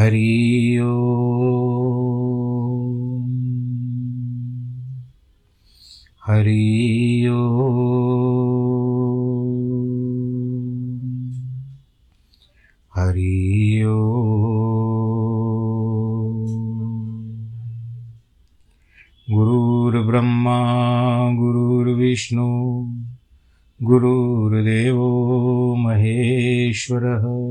हरि ओ। हरि ओ। हरि ओ। गुरुर्ब्रह्मा गुरुर्विष्णु गुरुर्देवो महेश्वरः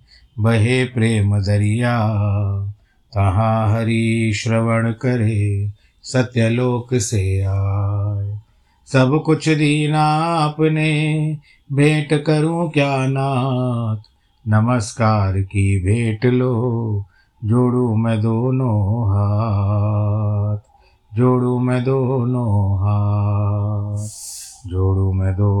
बहे प्रेम दरिया, तहाँ हरि श्रवण करे, सत्यलोक से आए। सब कुछ दीना आपने भेंट करूँ क्या नाथ? नमस्कार की भेंट लो, जोड़ू मैं दोनों हाथ। जोड़ू मैं दोनों हाथ। जोड़ू मैं दोनों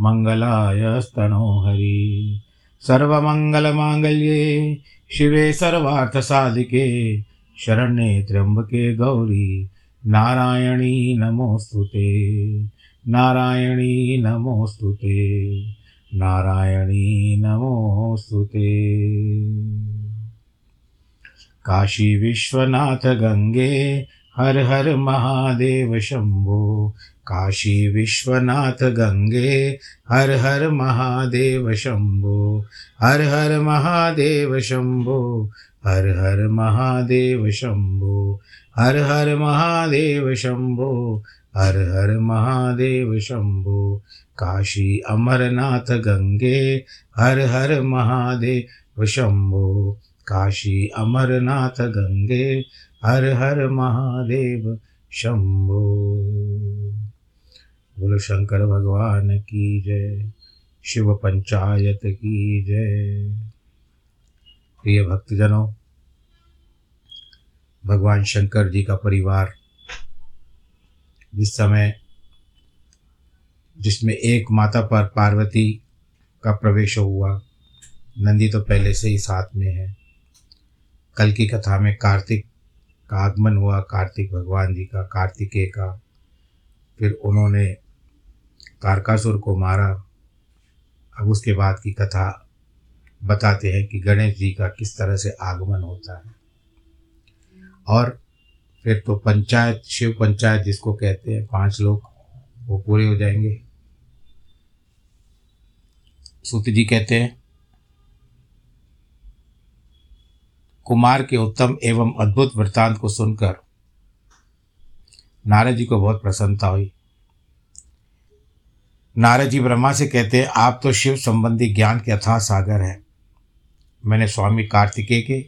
मङ्गलाय स्तनोहरि। सर्वमङ्गलमाङ्गल्ये शिवे सर्वार्थसाधिके शरण्ये त्र्यम्बके गौरी। नारायणी नमोऽस्तु ते। नारायणी नमोऽस्तु ते। नारायणी नमोऽस्तु ते। काशी विश्वनाथ गंगे हर हर महादेव शंभो। काशी विश्वनाथ गंगे, हर हर महादेव शंभो। हर हर महादेव शंभो, हर हर महादेव शंभो। हर हर महादेव शंभो, हर हर महादेव शंभो। काशी अमरनाथ गंगे, हर हर महादेव शंभो। काशी अमरनाथ गंगे हर हर महादेव शंभो। बोलो शंकर भगवान की जय, शिव पंचायत की जय। प्रिय भक्तजनों, भगवान शंकर जी का परिवार जिस समय, जिसमें एक माता पर पार्वती का प्रवेश हुआ, नंदी तो पहले से ही साथ में है। कल की कथा में कार्तिक का आगमन हुआ, कार्तिक भगवान जी का, कार्तिकेय का। फिर उन्होंने तारकासुर को मारा। अब उसके बाद की कथा बताते हैं कि गणेश जी का किस तरह से आगमन होता है। और फिर तो पंचायत, शिव पंचायत जिसको कहते हैं, पाँच लोग, वो पूरे हो जाएँगे। सूत जी कहते हैं कुमार के उत्तम एवं अद्भुत वृत्तांत को सुनकर नारद जी को बहुत प्रसन्नता हुई। नारद जी ब्रह्मा से कहते हैं आप तो शिव संबंधी ज्ञान के अथाह सागर हैं। मैंने स्वामी कार्तिकेय के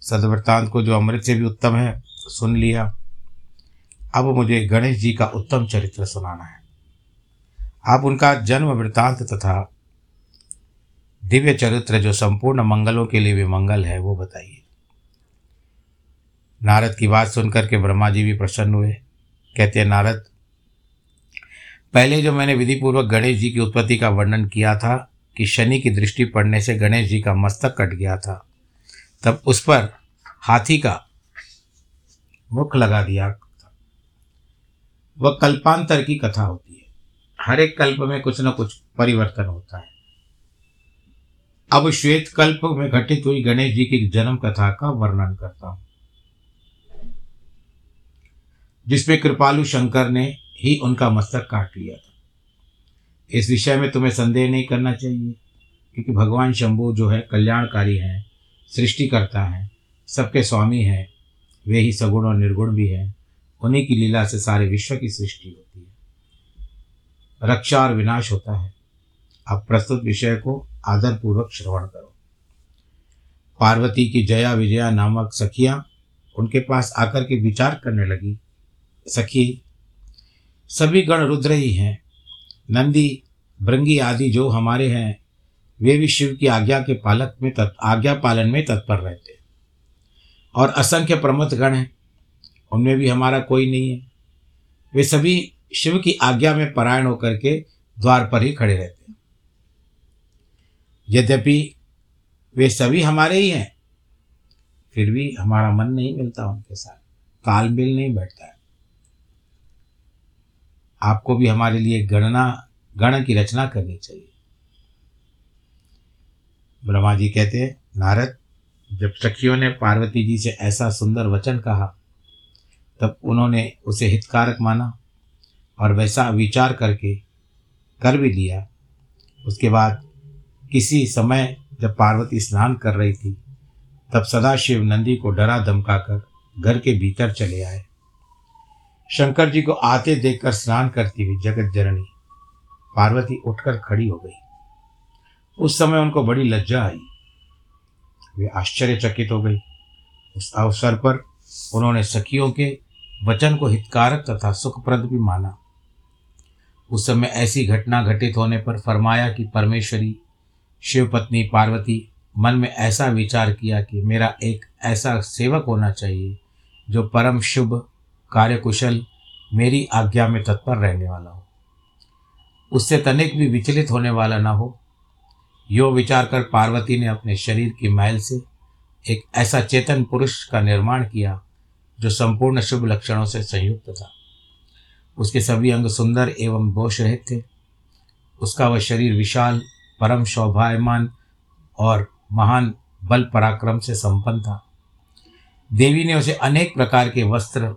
सदवृत्तांत को जो अमृत से भी उत्तम है, सुन लिया। अब मुझे गणेश जी का उत्तम चरित्र सुनाना है। आप उनका जन्म वृत्तांत तथा दिव्य चरित्र जो संपूर्ण मंगलों के लिए भी मंगल है, वो बताइए। नारद की बात सुनकर के ब्रह्मा जी भी प्रसन्न हुए। कहते हैं, नारद, पहले जो मैंने विधिपूर्वक गणेश जी की उत्पत्ति का वर्णन किया था कि शनि की दृष्टि पड़ने से गणेश जी का मस्तक कट गया था, तब उस पर हाथी का मुख लगा दिया था। वह कल्पांतर की कथा होती है। हर एक कल्प में कुछ न कुछ परिवर्तन होता है। अब श्वेत कल्प में घटित हुई गणेश जी की जन्म कथा का वर्णन करता हूँ। जिसमें कृपालु शंकर ने ही उनका मस्तक काट लिया था। इस विषय में तुम्हें संदेह नहीं करना चाहिए, क्योंकि भगवान शंभु जो है, कल्याणकारी हैं सृष्टि करता है, सबके स्वामी हैं, वे ही सगुण और निर्गुण भी हैं। उन्हीं की लीला से सारे विश्व की सृष्टि होती है। रक्षा और विनाश होता है। अब प्रस्तुत विषय को आदरपूर्वक श्रवण करो। पार्वती की जया विजया नामक सखियाँ उनके पास आकर के विचार करने लगी। सखी, सभी गण रुद्र ही हैं। नंदी, भृंगी आदि जो हमारे हैं, वे भी शिव की आज्ञा के पालक में तत्, आज्ञा पालन में तत्पर रहते। हैं और असंख्य प्रमथ गण हैं। उनमें भी हमारा कोई नहीं है। वे सभी शिव की आज्ञा में परायण होकर के द्वार पर ही खड़े रहते। यद्यपि वे सभी हमारे ही हैं, फिर भी हमारा मन नहीं मिलता उनके साथ। तालमेल नहीं बैठता है। आपको भी हमारे लिए गणना, गण की रचना करनी चाहिए। ब्रह्मा जी कहते हैं, नारद, जब सखियों ने पार्वती जी से ऐसा सुंदर वचन कहा, तब उन्होंने उसे हितकारक माना और वैसा विचार करके कर भी लिया उसके बाद किसी समय जब पार्वती स्नान कर रही थी, तब सदाशिव नंदी को डरा धमकाकर घर के भीतर चले आए। शंकर जी को आते देखकर स्नान करती हुई जगत जननी पार्वती उठकर खड़ी हो गई। उस समय उनको बड़ी लज्जा आई। वे आश्चर्यचकित हो गई। उस अवसर पर उन्होंने सखियों के वचन को हितकारक तथा सुखप्रद भी माना। उस समय ऐसी घटना घटित होने पर फरमाया कि परमेश्वरी शिवपत्नी पार्वती मन में ऐसा विचार किया कि मेरा एक ऐसा सेवक होना चाहिए जो परम शुभ, कार्यकुशल, मेरी आज्ञा में तत्पर रहने वाला हो। उससे तनिक भी विचलित होने वाला ना हो। यो विचार कर पार्वती ने अपने शरीर की महल से एक ऐसा चेतन पुरुष का निर्माण किया जो संपूर्ण शुभ लक्षणों से संयुक्त था। उसके सभी अंग सुंदर एवं दोष रहित थे। उसका वह शरीर विशाल परम शोभायमान और महान बल पराक्रम से संपन्न था। देवी ने उसे अनेक प्रकार के वस्त्र,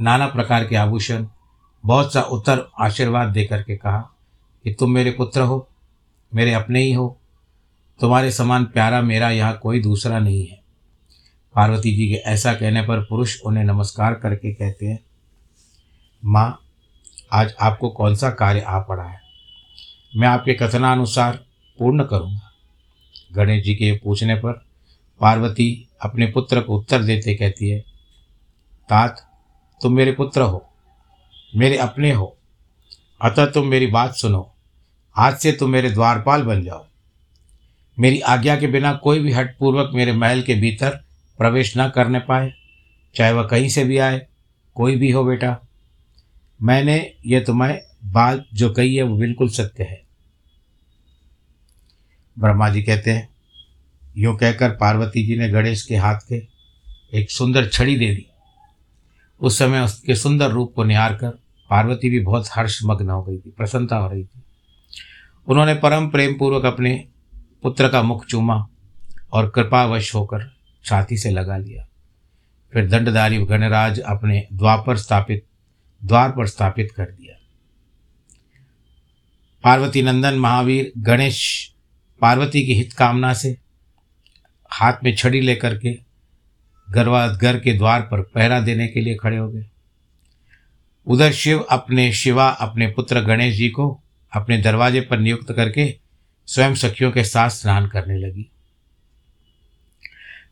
नाना प्रकार के आभूषण, बहुत सा उत्तर आशीर्वाद देकर के कहा कि तुम मेरे पुत्र हो, मेरे अपने ही हो, तुम्हारे समान प्यारा मेरा यहाँ कोई दूसरा नहीं है। पार्वती जी के ऐसा कहने पर पुरुष उन्हें नमस्कार करके कहते हैं, माँ, आज आपको कौन सा कार्य आ पड़ा है? मैं आपके कथनानुसार पूर्ण करूँगा। गणेश जी के पूछने पर पार्वती अपने पुत्र को उत्तर देते कहती है, तात, तुम मेरे पुत्र हो, मेरे अपने हो। अतः तुम मेरी बात सुनो, आज से तुम मेरे द्वारपाल बन जाओ। मेरी आज्ञा के बिना कोई भी हटपूर्वक मेरे महल के भीतर प्रवेश न करने पाए, चाहे वह कहीं से भी आए, कोई भी हो बेटा। मैंने यह तुम्हें बात जो कही है वो बिल्कुल सत्य है। ब्रह्मा जी कहते हैं, यूँ कहकर पार्वती जी ने गणेश के हाथ के एक सुंदर छड़ी दे दी। उस समय उसके सुंदर रूप को निहार कर पार्वती भी बहुत हर्षमग्न हो गई थी, प्रसन्नता हो रही थी। उन्होंने परम प्रेम पूर्वक अपने पुत्र का मुख चूमा और कृपावश होकर छाती से लगा लिया। फिर दंडधारी गणराज अपने द्वार पर स्थापित, द्वार पर स्थापित कर दिया। पार्वती नंदन महावीर गणेश पार्वती की हित कामना से हाथ में छड़ी लेकर के गरवा घर के द्वार पर पहरा देने के लिए खड़े हो गए। उधर शिव अपने शिवा, अपने पुत्र गणेश जी को अपने दरवाजे पर नियुक्त करके स्वयं सखियों के साथ स्नान करने लगी।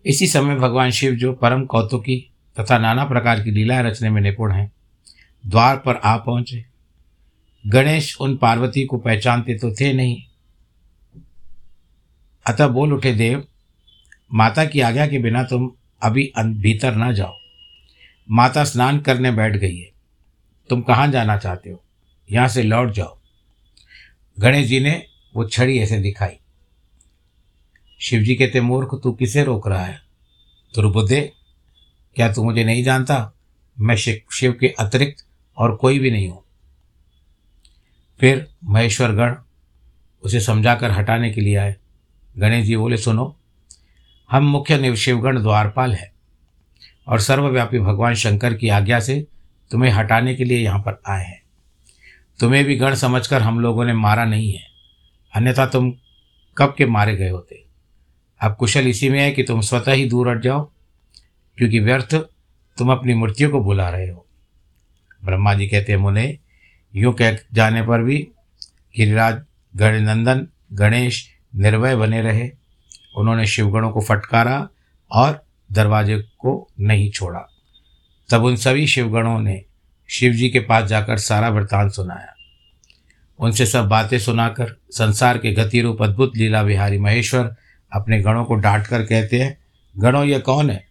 इसी समय भगवान शिव जो परम कौतुकी तथा नाना प्रकार की लीलाएँ रचने में निपुण हैं, द्वार पर आ पहुँचे। गणेश उन पार्वती को पहचानते तो थे नहीं अतः बोल उठे देव, माता की आज्ञा के बिना तुम अभी भीतर ना जाओ। माता स्नान करने बैठ गई है। तुम कहाँ जाना चाहते हो? यहाँ से लौट जाओ। गणेश जी ने वो छड़ी ऐसे दिखाई। शिव जी कहते, मूर्ख, तू किसे रोक रहा है? दुर्बुद्धे, क्या तू मुझे नहीं जानता? मैं शिव के अतिरिक्त और कोई भी नहीं हूँ। फिर महेश्वर गण उसे समझाकर हटाने के लिए आए। गणेश जी बोले, सुनो, हम मुख्य शिवगण द्वारपाल हैं और सर्वव्यापी भगवान शंकर की आज्ञा से तुम्हें हटाने के लिए यहाँ पर आए हैं। तुम्हें भी गण समझकर हम लोगों ने मारा नहीं है, अन्यथा तुम कब के मारे गए होते? अब कुशल इसी में है कि तुम स्वतः ही दूर हट जाओ, क्योंकि व्यर्थ तुम अपनी मूर्तियों को बुला रहे हो। ब्रह्मा जी कहते हैं, मुने, यूँ कह, जाने पर भी गिरिराज गणनंदन गणेश निर्भय बने रहे। उन्होंने शिवगणों को फटकारा और दरवाजे को नहीं छोड़ा। तब उन सभी शिवगणों ने शिव जी के पास जाकर सारा वृतांत सुनाया। उनसे सब बातें सुनाकर संसार के गति रूप अद्भुत लीला बिहारी महेश्वर अपने गणों को डांट कर कहते हैं, गणों, ये कौन है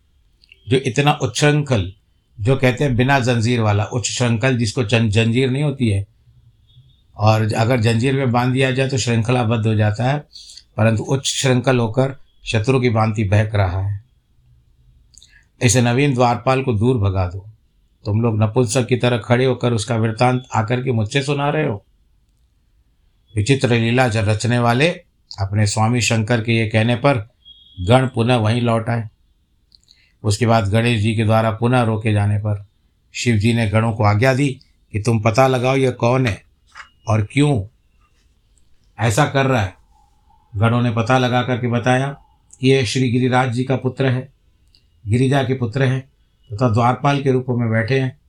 जो इतना उच्छृंखल, जो कहते हैं बिना जंजीर वाला, उच्च श्रृंखल जिसको जंजीर नहीं होती है और अगर जंजीर में बाँध दिया जाए तो श्रृंखलाबद्ध हो जाता है, परंतु उच्च श्रृंखल होकर शत्रु की भांति बहक रहा है। ऐसे नवीन द्वारपाल को दूर भगा दो। तुम लोग नपुंसक की तरह खड़े होकर उसका वृत्तांत आकर के मुझसे सुना रहे हो। विचित्र लीला रचने वाले अपने स्वामी शंकर के ये कहने पर गण पुनः वहीं लौट आए। उसके बाद गणेश जी के द्वारा पुनः रोके जाने पर शिव जी ने गणों को आज्ञा दी कि तुम पता लगाओ यह कौन है। और क्यों? ऐसा कर रहा है। गणों ने पता लगा करके बताया, ये श्री गिरिराज जी का पुत्र है। गिरिजा के पुत्र हैं, तथा तो द्वारपाल के रूप में बैठे हैं।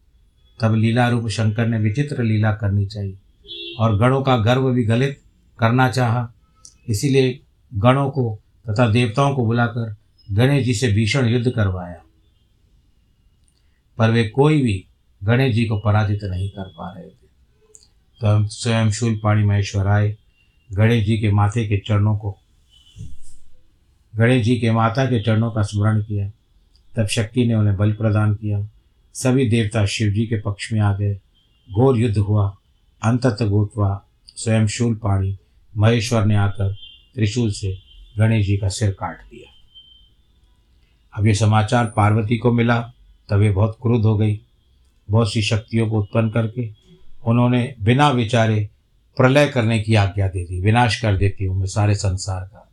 तब लीला रूप शंकर ने विचित्र लीला करनी चाहिए, और गणों का गर्व भी गलित करना चाहा। इसीलिए गणों को तथा देवताओं को बुलाकर गणेश जी से भीषण युद्ध करवाया। पर वे कोई भी गणेश जी को पराजित नहीं कर पा रहे थे। तो स्वयं शूल पाणी महेश्वर आए गणेश जी के माथे के चरणों को गणेश जी के माता के चरणों का स्मरण किया। तब शक्ति ने उन्हें बल प्रदान किया। सभी देवता शिव जी के पक्ष में आ गए। घोर युद्ध हुआ। अंतत गोतवा स्वयं शूल पाणी महेश्वर ने आकर त्रिशूल से गणेश जी का सिर काट दिया। अब ये समाचार पार्वती को मिला, तब ये बहुत क्रुद्ध हो गई। बहुत सी शक्तियों को उत्पन्न करके उन्होंने बिना विचारे प्रलय करने की आज्ञा दे दी, विनाश कर देती हूँ मैं सारे संसार का।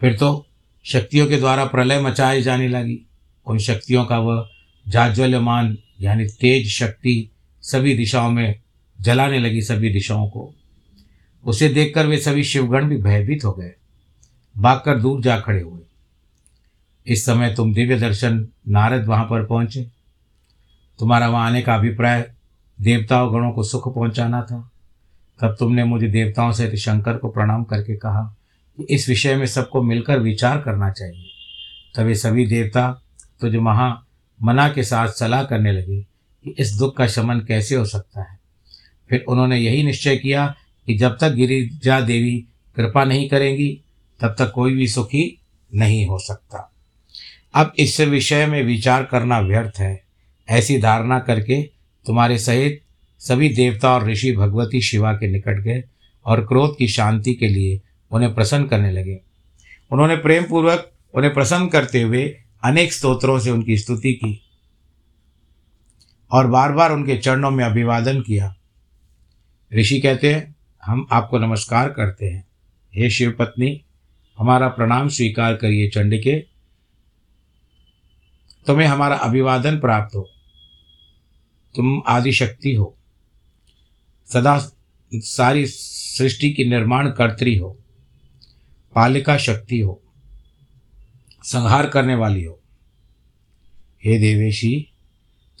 फिर तो शक्तियों के द्वारा प्रलय मचाई जाने लगी। उन शक्तियों का वह जाज्वल्यमान, यानी तेज शक्ति, सभी दिशाओं में जलाने लगी सभी दिशाओं को। उसे देखकर वे सभी शिवगण भी भयभीत हो गए, भागकर दूर जा खड़े हुए। इस समय तुम दिव्य दर्शन नारद वहाँ पर पहुँचे। तुम्हारा वहाँ आने का अभिप्राय देवताओं गणों को सुख पहुँचाना था। तब तुमने मुझे देवताओं से शंकर को प्रणाम करके कहा कि इस विषय में सबको मिलकर विचार करना चाहिए। तभी सभी देवता तो महा मना के साथ सलाह करने लगे कि इस दुख का शमन कैसे हो सकता है। फिर उन्होंने यही निश्चय किया कि जब तक गिरिजा देवी कृपा नहीं करेंगी, तब तक कोई भी सुखी नहीं हो सकता। अब इस विषय में विचार करना व्यर्थ है। ऐसी धारणा करके तुम्हारे सहित सभी देवता और ऋषि भगवती शिवा के निकट गए और क्रोध की शांति के लिए उन्हें प्रसन्न करने लगे। उन्होंने प्रेम पूर्वक उन्हें प्रसन्न करते हुए अनेक स्तोत्रों से उनकी स्तुति की और बार बार उनके चरणों में अभिवादन किया। ऋषि कहते हैं, हम आपको नमस्कार करते हैं। हे शिव पत्नी हमारा प्रणाम स्वीकार करिए चंडिके। तुम्हें हमारा अभिवादन प्राप्त हो। तुम आदि शक्ति हो। सदा सारी सृष्टि की निर्माण कर्त्री हो। पालिका शक्ति हो। संहार करने वाली हो। हे देवेशी,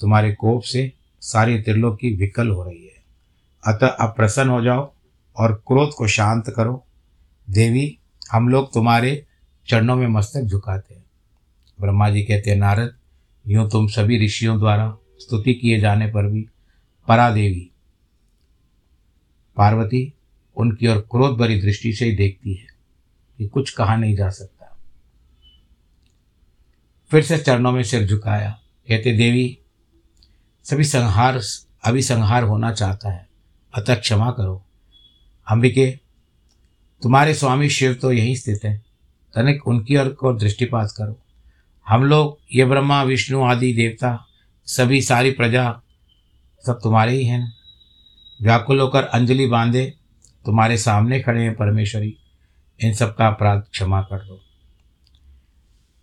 तुम्हारे कोप से सारी त्रिलोक की विकल हो रही है। अतः अब प्रसन्न हो जाओ और क्रोध को शांत करो। देवी, हम लोग तुम्हारे चरणों में मस्तक झुकाते हैं। ब्रह्मा जी कहते हैं, नारद, यूँ तुम सभी ऋषियों द्वारा स्तुति किए जाने पर भी परा देवी पार्वती उनकी ओर क्रोध भरी दृष्टि से ही देखती है कि कुछ कहा नहीं जा सकता। फिर से चरणों में सिर झुकाया। कहते, देवी, सभी संहार, अभी संहार होना चाहता है। अतः क्षमा करो। अंबिके, तुम्हारे स्वामी शिव तो यहीं स्थित है। तनिक उनकी ओर को दृष्टिपात करो। हम लोग ये ब्रह्मा, विष्णु आदि देवता सभी सारी प्रजा सब तुम्हारे ही हैं। व्याकुल होकर अंजलि बांधे, तुम्हारे सामने खड़े हैं परमेश्वरी। इन सब का अपराध क्षमा कर दो।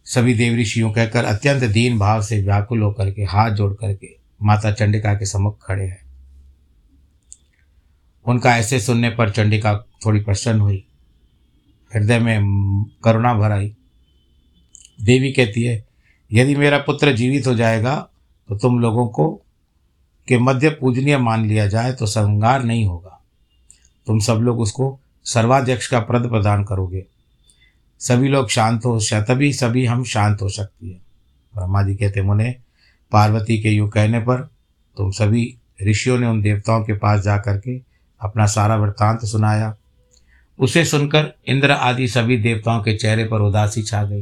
सभी देव ऋषियों कहकर अत्यंत दीन भाव से व्याकुल होकर के हाथ जोड़ करके माता चंडिका के सम्मुख खड़े हैं। उनका ऐसे सुनने पर चंडिका थोड़ी प्रसन्न हुई। हृदय में करुणा भर आई। देवी कहती है, यदि मेरा पुत्र जीवित हो जाएगा तो तुम लोगों को के मध्य पूजनीय मान लिया जाए तो संगार नहीं होगा। तुम सब लोग उसको सर्वाध्यक्ष का पद प्रदान करोगे। सभी लोग शांत हो तभी सभी हम शांत हो सकती है। ब्रह्मा जी कहते मुने, पार्वती के यूँ कहने पर तुम सभी ऋषियों ने उन देवताओं के पास जा कर के अपना सारा वृत्तांत सुनाया। उसे सुनकर इंद्र आदि सभी देवताओं के चेहरे पर उदासी छा गई।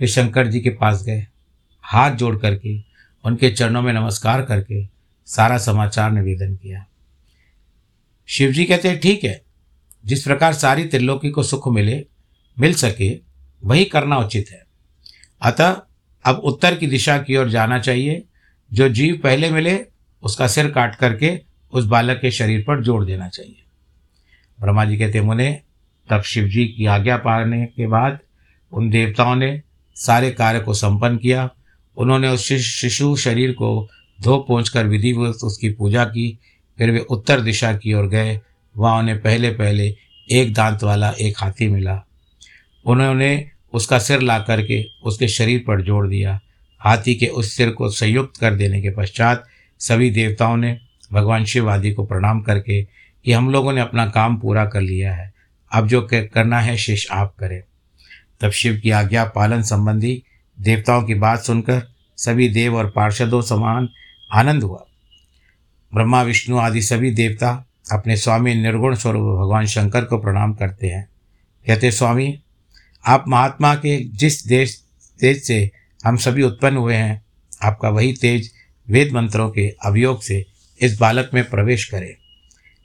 वे शंकर जी के पास गए। हाथ जोड़ करके उनके चरणों में नमस्कार करके सारा समाचार निवेदन किया। शिव जी कहते हैं ठीक है, जिस प्रकार सारी त्रिलोकी को सुख मिले, मिल सके, वही करना उचित है। अतः अब उत्तर की दिशा की ओर जाना चाहिए। जो जीव पहले मिले, उसका सिर काट करके उस बालक के शरीर पर जोड़ देना चाहिए। ब्रह्मा जी कहते, मुने, तब शिव जी की आज्ञा पाने के बाद उन देवताओं ने सारे कार्य को संपन्न किया उन्होंने उस शिशु शरीर को धो पहुँच कर विधिवत उसकी पूजा की, फिर वे उत्तर दिशा की ओर गए। वहाँ उन्हें पहले पहले एक दांत वाला एक हाथी मिला। उन्होंने उसका सिर ला करके उसके शरीर पर जोड़ दिया। हाथी के उस सिर को संयुक्त कर देने के पश्चात सभी देवताओं ने भगवान शिव आदि को प्रणाम करके कि हम लोगों ने अपना काम पूरा कर लिया है। अब जो करना है शेष आप करें। तब शिव की आज्ञा पालन संबंधी देवताओं की बात सुनकर सभी देव और पार्षदों समान आनंद हुआ। ब्रह्मा, विष्णु आदि सभी देवता अपने स्वामी निर्गुण स्वरूप भगवान शंकर को प्रणाम करते हैं। कहते, स्वामी, आप महात्मा के जिस देश, तेज से हम सभी उत्पन्न हुए हैं, आपका वही तेज वेद मंत्रों के अभियोग से इस बालक में प्रवेश करे।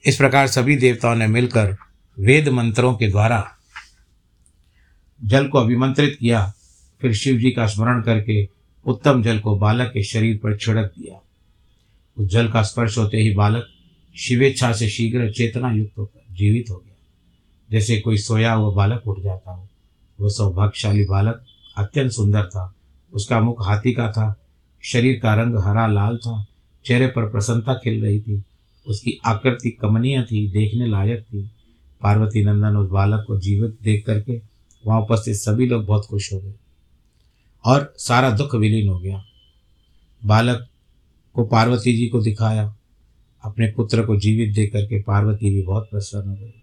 इस प्रकार सभी देवताओं ने मिलकर वेद मंत्रों के द्वारा जल को अभिमंत्रित किया फिर शिव जी का स्मरण करके उत्तम जल को बालक के शरीर पर छिड़क दिया। उस जल का स्पर्श होते ही बालक शिवेच्छा से शीघ्र चेतना युक्त होकर जीवित हो गया। जैसे कोई सोया हुआ बालक उठ जाता हो। वह सौभाग्यशाली बालक अत्यंत सुंदर था। उसका मुख हाथी का था। शरीर का रंग हरा लाल था। चेहरे पर प्रसन्नता खिल रही थी। उसकी आकृति कमनीय थी, देखने लायक थी। पार्वती नंदन उस बालक को जीवित देख करके वहाँ उपस्थित सभी लोग बहुत खुश हो गए। और सारा दुख विलीन हो गया। बालक को पार्वती जी को दिखाया। अपने पुत्र को जीवित देख करके पार्वती भी बहुत प्रसन्न हो गई।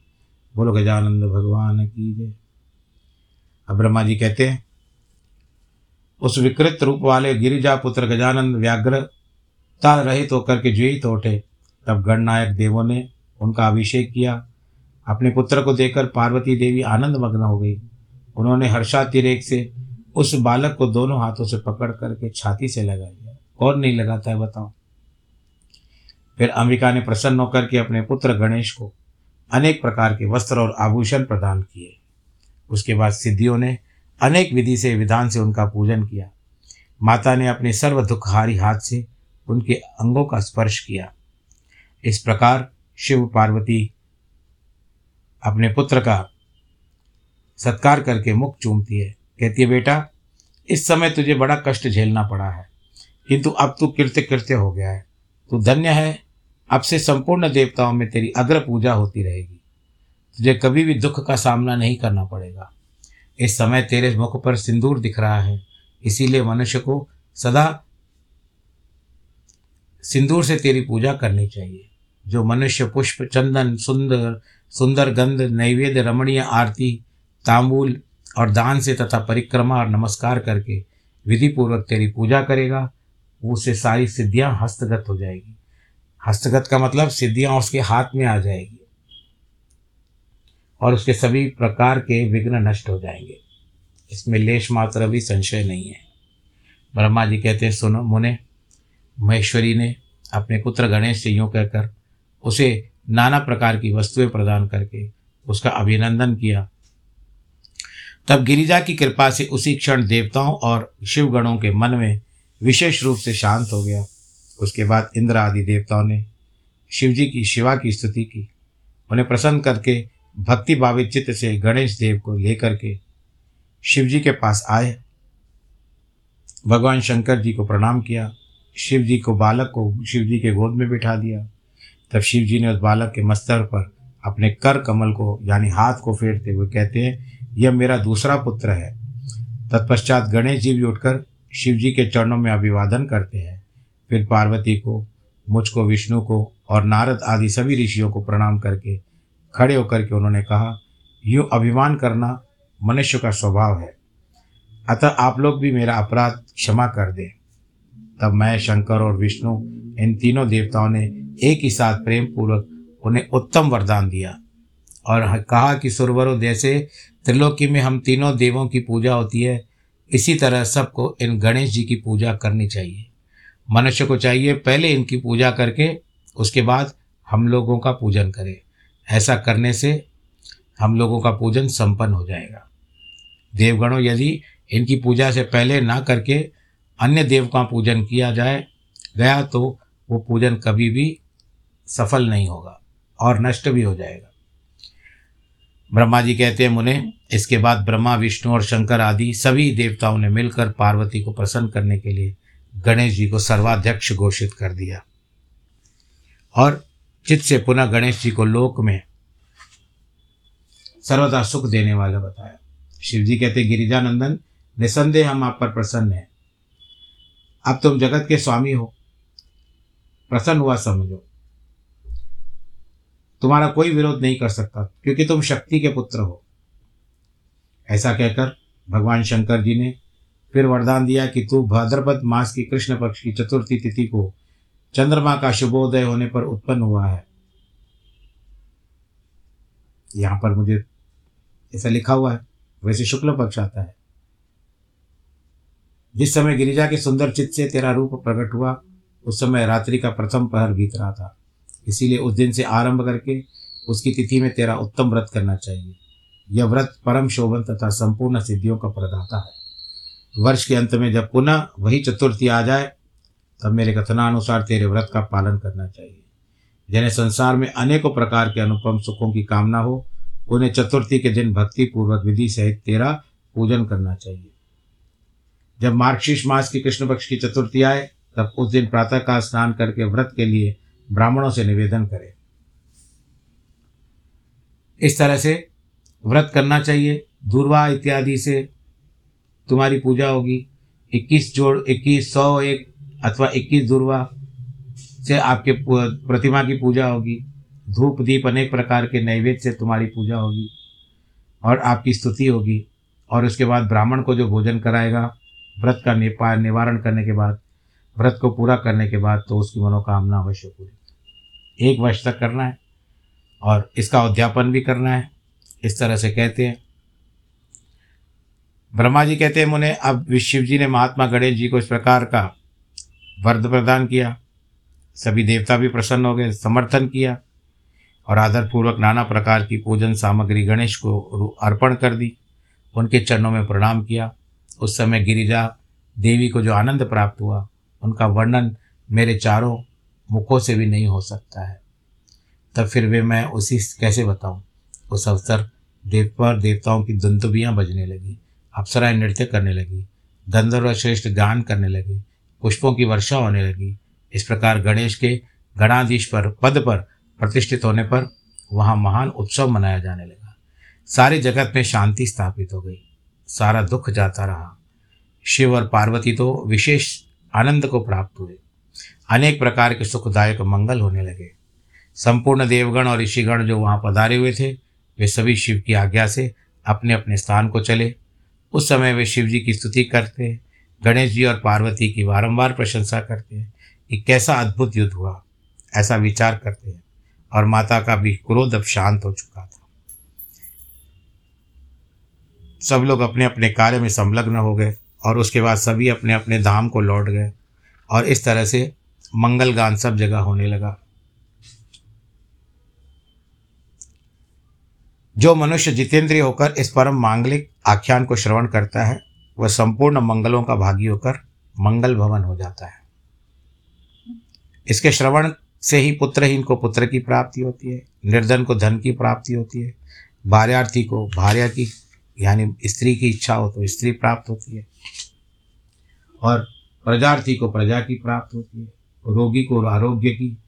बोलो, गजानंद भगवान की जय। अब ब्रह्मा जी कहते हैं, उस विकृत रूप वाले गिरिजा पुत्र गजानंद व्याग्रता रहित होकर के जीवित उठे तब गणनायक देवों ने उनका अभिषेक किया। अपने पुत्र को देखकर पार्वती देवी आनंद मग्न हो गई। उन्होंने हर्षातिरेक से उस बालक को दोनों हाथों से पकड़ करके छाती से लगा दिया कौन नहीं लगाता है बताओ। फिर अंबिका ने प्रसन्न होकर के अपने पुत्र गणेश को अनेक प्रकार के वस्त्र और आभूषण प्रदान किए। उसके बाद सिद्धियों ने अनेक विधि से विधान से उनका पूजन किया। माता ने अपने सर्व दुखहारी हाथ से उनके अंगों का स्पर्श किया। इस प्रकार शिव पार्वती अपने पुत्र का सत्कार करके मुख चूमती है। कहती है, बेटा, इस समय तुझे बड़ा कष्ट झेलना पड़ा है, किंतु अब तू कृत्य कृत्य हो गया है। तू धन्य है, अब से संपूर्ण देवताओं में तेरी अग्र पूजा होती रहेगी। तुझे कभी भी दुख का सामना नहीं करना पड़ेगा। इस समय तेरे मुख पर सिंदूर दिख रहा है, इसीलिए मनुष्य को सदा सिंदूर से तेरी पूजा करनी चाहिए। जो मनुष्य पुष्प, चंदन, सुंदर सुंदर गंध, नैवेद्य, रमणीय आरती, तांबूल और दान से तथा परिक्रमा और नमस्कार करके विधि पूर्वक तेरी पूजा करेगा उससे सारी सिद्धियाँ हस्तगत हो जाएगी। हस्तगत का मतलब सिद्धियाँ उसके हाथ में आ जाएगी और उसके सभी प्रकार के विघ्न नष्ट हो जाएँगे। इसमें लेश मात्र भी संशय नहीं है। ब्रह्मा जी कहते हैं, सुनो मुने, महेश्वरी ने अपने पुत्र गणेश से यूँ कहकर उसे नाना प्रकार की वस्तुएँ प्रदान करके उसका अभिनंदन किया तब गिरिजा की कृपा से उसी क्षण देवताओं और शिवगणों के मन में विशेष रूप से शांत हो गया। उसके बाद इंद्र आदि देवताओं ने शिव जी की शिवा की स्तुति की। उन्हें प्रसन्न करके भक्ति भावित चित्त से गणेश देव को लेकर के शिव जी के पास आए। भगवान शंकर जी को प्रणाम किया। शिव जी को बालक को शिव जी के गोद में बिठा दिया। तब शिव जी ने उस बालक के मस्तर पर अपने कर कमल को, यानी हाथ को फेरते हुए कहते हैं यह मेरा दूसरा पुत्र है। तत्पश्चात गणेश जी भी उठकर शिव जी के चरणों में अभिवादन करते हैं। फिर पार्वती को, मुझको, विष्णु को और नारद आदि सभी ऋषियों को प्रणाम करके खड़े होकर के उन्होंने कहा, यूँ अभिमान करना मनुष्य का स्वभाव है। अतः आप लोग भी मेरा अपराध क्षमा कर दें। तब मैं, शंकर और विष्णु इन तीनों देवताओं ने एक ही साथ प्रेम पूर्वक उन्हें उत्तम वरदान दिया। और कहा कि सुरवरों जैसे त्रिलोकी में हम तीनों देवों की पूजा होती है, इसी तरह सबको इन गणेश जी की पूजा करनी चाहिए। मनुष्य को चाहिए पहले इनकी पूजा करके, उसके बाद हम लोगों का पूजन करें। ऐसा करने से हम लोगों का पूजन संपन्न हो जाएगा। देवगणों, यदि इनकी पूजा से पहले ना करके अन्य देव का पूजन किया जाए, गया तो वो पूजन कभी भी सफल नहीं होगा और नष्ट भी हो जाएगा। ब्रह्मा जी कहते हैं, मुने, इसके बाद ब्रह्मा, विष्णु और शंकर आदि सभी देवताओं ने मिलकर पार्वती को प्रसन्न करने के लिए गणेश जी को सर्वाध्यक्ष घोषित कर दिया। और चित्त से पुनः गणेश जी को लोक में सर्वदा सुख देने वाला बताया। शिव जी कहते गिरिजानंदन, निसंदेह हम आप पर प्रसन्न हैं। अब तुम जगत के स्वामी हो। प्रसन्न हुआ समझो। तुम्हारा कोई विरोध नहीं कर सकता, क्योंकि तुम शक्ति के पुत्र हो। ऐसा कहकर भगवान शंकर जी ने फिर वरदान दिया कि तू भाद्रपद मास की कृष्ण पक्ष की चतुर्थी तिथि को चंद्रमा का शुभोदय होने पर उत्पन्न हुआ है। यहाँ पर मुझे ऐसा लिखा हुआ है, वैसे शुक्ल पक्ष आता है। जिस समय गिरिजा के सुंदर चित्त से तेरा रूप प्रकट हुआ, उस समय रात्रि का प्रथम पहर बीत रहा था। इसीलिए उस दिन से आरंभ करके उसकी तिथि में तेरा उत्तम व्रत करना चाहिए। यह व्रत परम शोभन तथा संपूर्ण सिद्धियों का प्रदाता है। वर्ष के अंत में जब पुनः वही चतुर्थी आ जाए, तब मेरे कथनानुसार तेरे व्रत का पालन करना चाहिए। जिन्हें संसार में अनेकों प्रकार के अनुपम सुखों की कामना हो, उन्हें चतुर्थी के दिन भक्ति पूर्वक विधि सहित तेरा पूजन करना चाहिए। जब मार्गशीर्ष मास की कृष्ण पक्ष की चतुर्थी आए, तब उस दिन प्रातः का स्नान करके व्रत के लिए ब्राह्मणों से निवेदन करें। इस तरह से व्रत करना चाहिए। दूरवा इत्यादि से तुम्हारी पूजा होगी। इक्कीस जोड़, इक्कीस, सौ एक अथवा इक्कीस दुर्वा से आपके प्रतिमा की पूजा होगी। धूप, दीप अनेक प्रकार के नैवेद्य से तुम्हारी पूजा होगी और आपकी स्तुति होगी। और उसके बाद ब्राह्मण को जो भोजन कराएगा, व्रत का निपा, निवारण करने के बाद, व्रत को पूरा करने के बाद तो उसकी मनोकामना अवश्य पूरी। एक वर्ष तक करना है और इसका अध्यापन भी करना है। इस तरह से कहते हैं। ब्रह्मा जी कहते हैं, मुने, अब शिव जी ने महात्मा गणेश जी को इस प्रकार का वर्द प्रदान किया। सभी देवता भी प्रसन्न हो गए, समर्थन किया और आदरपूर्वक नाना प्रकार की पूजन सामग्री गणेश को अर्पण कर दी। उनके चरणों में प्रणाम किया। उस समय गिरिजा देवी को जो आनंद प्राप्त हुआ, उनका वर्णन मेरे चारों मुखों से भी नहीं हो सकता है। तब फिर भी मैं उसी कैसे बताऊँ? उस अवसर देव पर देवताओं की दंतुबियाँ बजने लगी, अप्सराएँ नृत्य करने लगी गंधर्व श्रेष्ठ गान करने लगी, पुष्पों की वर्षा होने लगी। इस प्रकार गणेश के गणाधीश पर, पद पर प्रतिष्ठित होने पर वहाँ महान उत्सव मनाया जाने लगा। सारे जगत में शांति स्थापित हो गई। सारा दुख जाता रहा। शिव और पार्वती तो विशेष आनंद को प्राप्त हुए। अनेक प्रकार के सुखदायक मंगल होने लगे। संपूर्ण देवगण और ऋषिगण जो वहाँ पधारे हुए थे, वे सभी शिव की आज्ञा से अपने अपने स्थान को चले। उस समय वे शिव जी की स्तुति करते, गणेश जी और पार्वती की बारंबार प्रशंसा करते हैं कि कैसा अद्भुत युद्ध हुआ। ऐसा विचार करते हैं और माता का भी क्रोध अब शांत हो चुका था। सब लोग अपने अपने कार्य में संलग्न हो गए और उसके बाद सभी अपने अपने धाम को लौट गए और इस तरह से मंगल गान सब जगह होने लगा। जो मनुष्य जितेंद्रिय होकर इस परम मांगलिक आख्यान को श्रवण करता है, वह संपूर्ण मंगलों का भागी होकर मंगल भवन हो जाता है। इसके श्रवण से ही पुत्रहीन को पुत्र की प्राप्ति होती है, निर्धन को धन की प्राप्ति होती है भार्यार्थी को भार्या की, यानी स्त्री की इच्छा हो तो स्त्री प्राप्त होती है, और प्रजार्थी को प्रजा की प्राप्त होती है। रोगी को आरोग्य की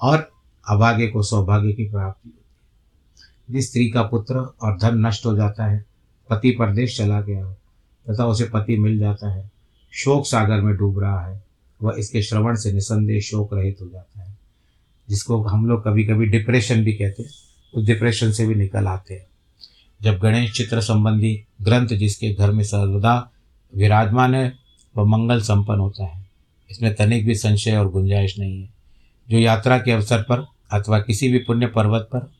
और अभाग्य को सौभाग्य की प्राप्ति होती है। जिस स्त्री का पुत्र और धन नष्ट हो जाता है, पति परदेश चला गया हो, तथा उसे पति मिल जाता है, शोक सागर में डूब रहा है, वह इसके श्रवण से निसंदेह शोक रहित हो जाता है। जिसको हम लोग कभी कभी डिप्रेशन भी कहते हैं, उस डिप्रेशन से भी निकल आते हैं। जब गणेश चित्र संबंधी ग्रंथ जिसके घर में सर्वदा विराजमान है, वह मंगल संपन्न होता है। इसमें तनिक भी संशय और गुंजाइश नहीं है। जो यात्रा के अवसर पर अथवा किसी भी पुण्य पर्वत पर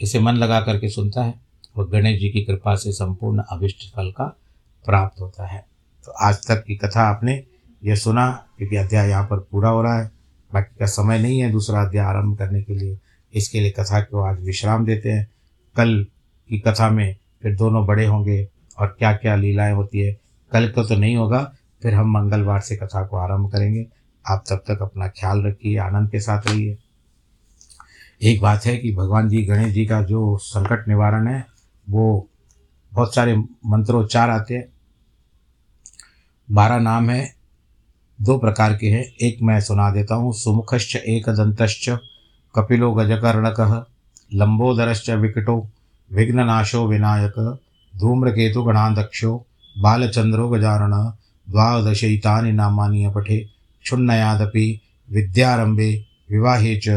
इसे मन लगा करके सुनता है, वह गणेश जी की कृपा से संपूर्ण अभिष्ट फल का प्राप्त होता है। तो आज तक की कथा आपने यह सुना, क्योंकि अध्याय यहाँ पर पूरा हो रहा है। बाकी का समय नहीं है दूसरा अध्याय आरंभ करने के लिए। इसके लिए कथा को आज विश्राम देते हैं। कल की कथा में फिर दोनों बड़े होंगे और क्या क्या लीलाएँ होती है, कल को तो नहीं होगा फिर हम मंगलवार से कथा को आरंभ करेंगे। आप तब तक अपना ख्याल रखिए, आनंद के साथ रहिए। एक बात है कि भगवान जी, गणेश जी का जो संकट निवारण है, वो बहुत सारे मंत्रोच्चार आते हैं। बारह नाम है, दो प्रकार के हैं। एक मैं सुना देता हूँ, सुमुखश्च एक दंतश्च कपिलो गजकर्णक, लंबोदरश्च विकटो, विघ्ननाशो विनायक, धूम्रकेतु गणाध्यक्षो, बालचंद्रो गजारण द्वादशैतानि नामानि अपठे, क्षुण्णयादपि विद्यारंभे विवाहे च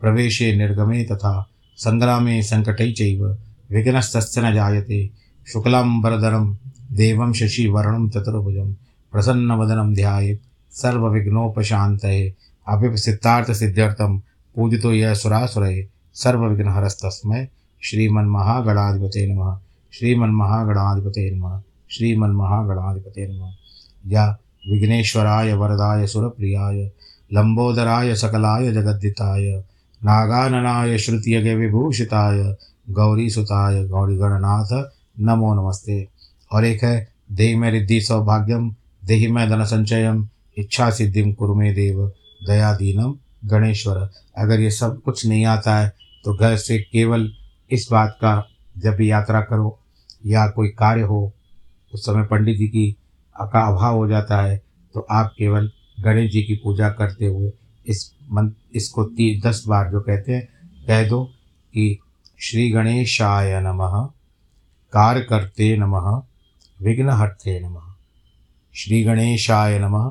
प्रवेशे निर्गमे तथा संग्रामे संकटै चैव विघ्नस्तस्य न जायते। शुक्लाम्बरधरं देवं शशिवर्णं चतुर्भुजं प्रसन्नवदनं ध्यायेत् सर्वविघ्नोपशान्तये अभिसिद्धार्थसिद्ध्यर्थं पूजितो यः सुरासुरये, सर्वविघ्नहरस्तस्मै श्रीमन्महागणाधिपते नमः। श्रीमन्महागणाधिपते नमः। श्रीमन्महागणाधिपते नमः। या विघ्नेश्वराय वरदाय सुरप्रियाय, लंबोदराय सकलाय जगद्दिताय नागाननाय श्रुतियज्ञविभूषिताय गौरीसुताय गौरीगणनाथ, नमो नमस्ते। और एक है, देहि में रिद्धि सौभाग्यम, देहि में धन संचयम, इच्छा सिद्धिम कुरु देव, दयादीनम गणेश्वर। अगर ये सब कुछ नहीं आता है तो घर से केवल इस बात का जब भी यात्रा करो या कोई कार्य हो, उस समय पंडित जी की का अभाव हो जाता है तो आप केवल गणेश जी की पूजा करते हुए इस मन इसको तीन दस बार जो कहते हैं, कह दो कि श्री गणेशाय नमः, कार करते नमः विघ्नहर्ते नमः। श्री गणेशाय नमः,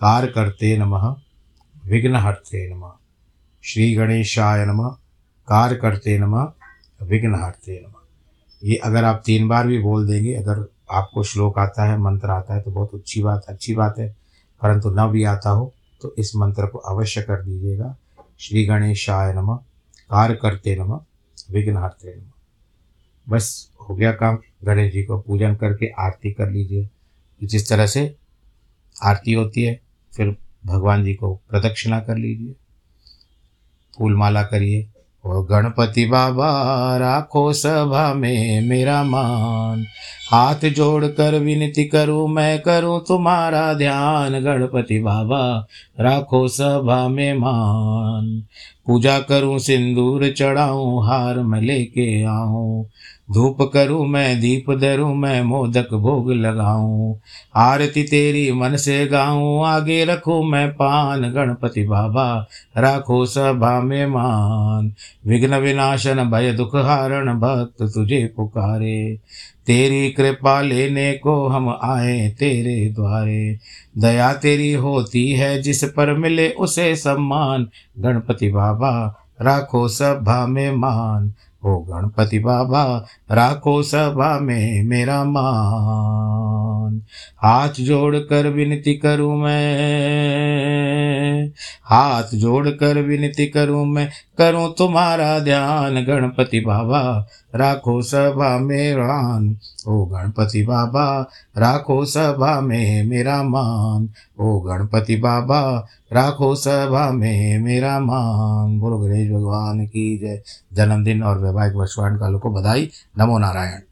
कार करते नमः विघ्नहर्ते नमः। श्री गणेशाय नमः, कार करते नमः विघ्नहर्ते नमः। ये अगर आप तीन बार भी बोल देंगे, अगर आपको श्लोक आता है, मंत्र आता है तो बहुत अच्छी बात अच्छी बात है। परंतु न भी आता हो तो इस मंत्र को अवश्य कर दीजिएगा। श्री गणेशाय नम कार करते नमः, विघ्नहर्ते नमः। बस हो गया काम। गणेश जी को पूजन करके आरती कर लीजिए। जिस तरह से आरती होती है, फिर भगवान जी को प्रदक्षिणा कर लीजिए। फूल माला करिए। और गणपति बाबा, राखो सभा में मेरा मान। हाथ जोड़ कर विनती करूँ, मैं करूँ तुम्हारा ध्यान। गणपति बाबा, राखो सभा में मान। पूजा करूँ, सिंदूर चढ़ाऊँ, हार में लेके आऊँ। धूप करूँ, मैं दीप धरूँ, मैं मोदक भोग लगाऊँ। आरती तेरी मन से गाऊँ, आगे रखूँ मैं पान। गणपति बाबा, राखो सभा में मान। विघ्न विनाशन, भय दुख हारण, भक्त तुझे पुकारे। तेरी कृपा लेने को हम आए तेरे द्वारे। दया तेरी होती है, जिस पर मिले उसे सम्मान। गणपति बाबा, राखो सभा में मान। ओ गणपति बाबा, राखो सभा में मेरा मान। मान हाथ जोड़ कर विनती करूँ मैं। हाथ जोड़ कर विनती करूँ मैं, करूँ तुम्हारा ध्यान। गणपति बाबा राखो सभा मेरान ओ गणपति बाबा, राखो सभा में मेरा मान। ओ गणपति बाबा, राखो सभा में मेरा मान। बोलो गणेश भगवान की जय। जन्मदिन और वैवाहिक वर्षवाण का को बधाई। नमो नारायण।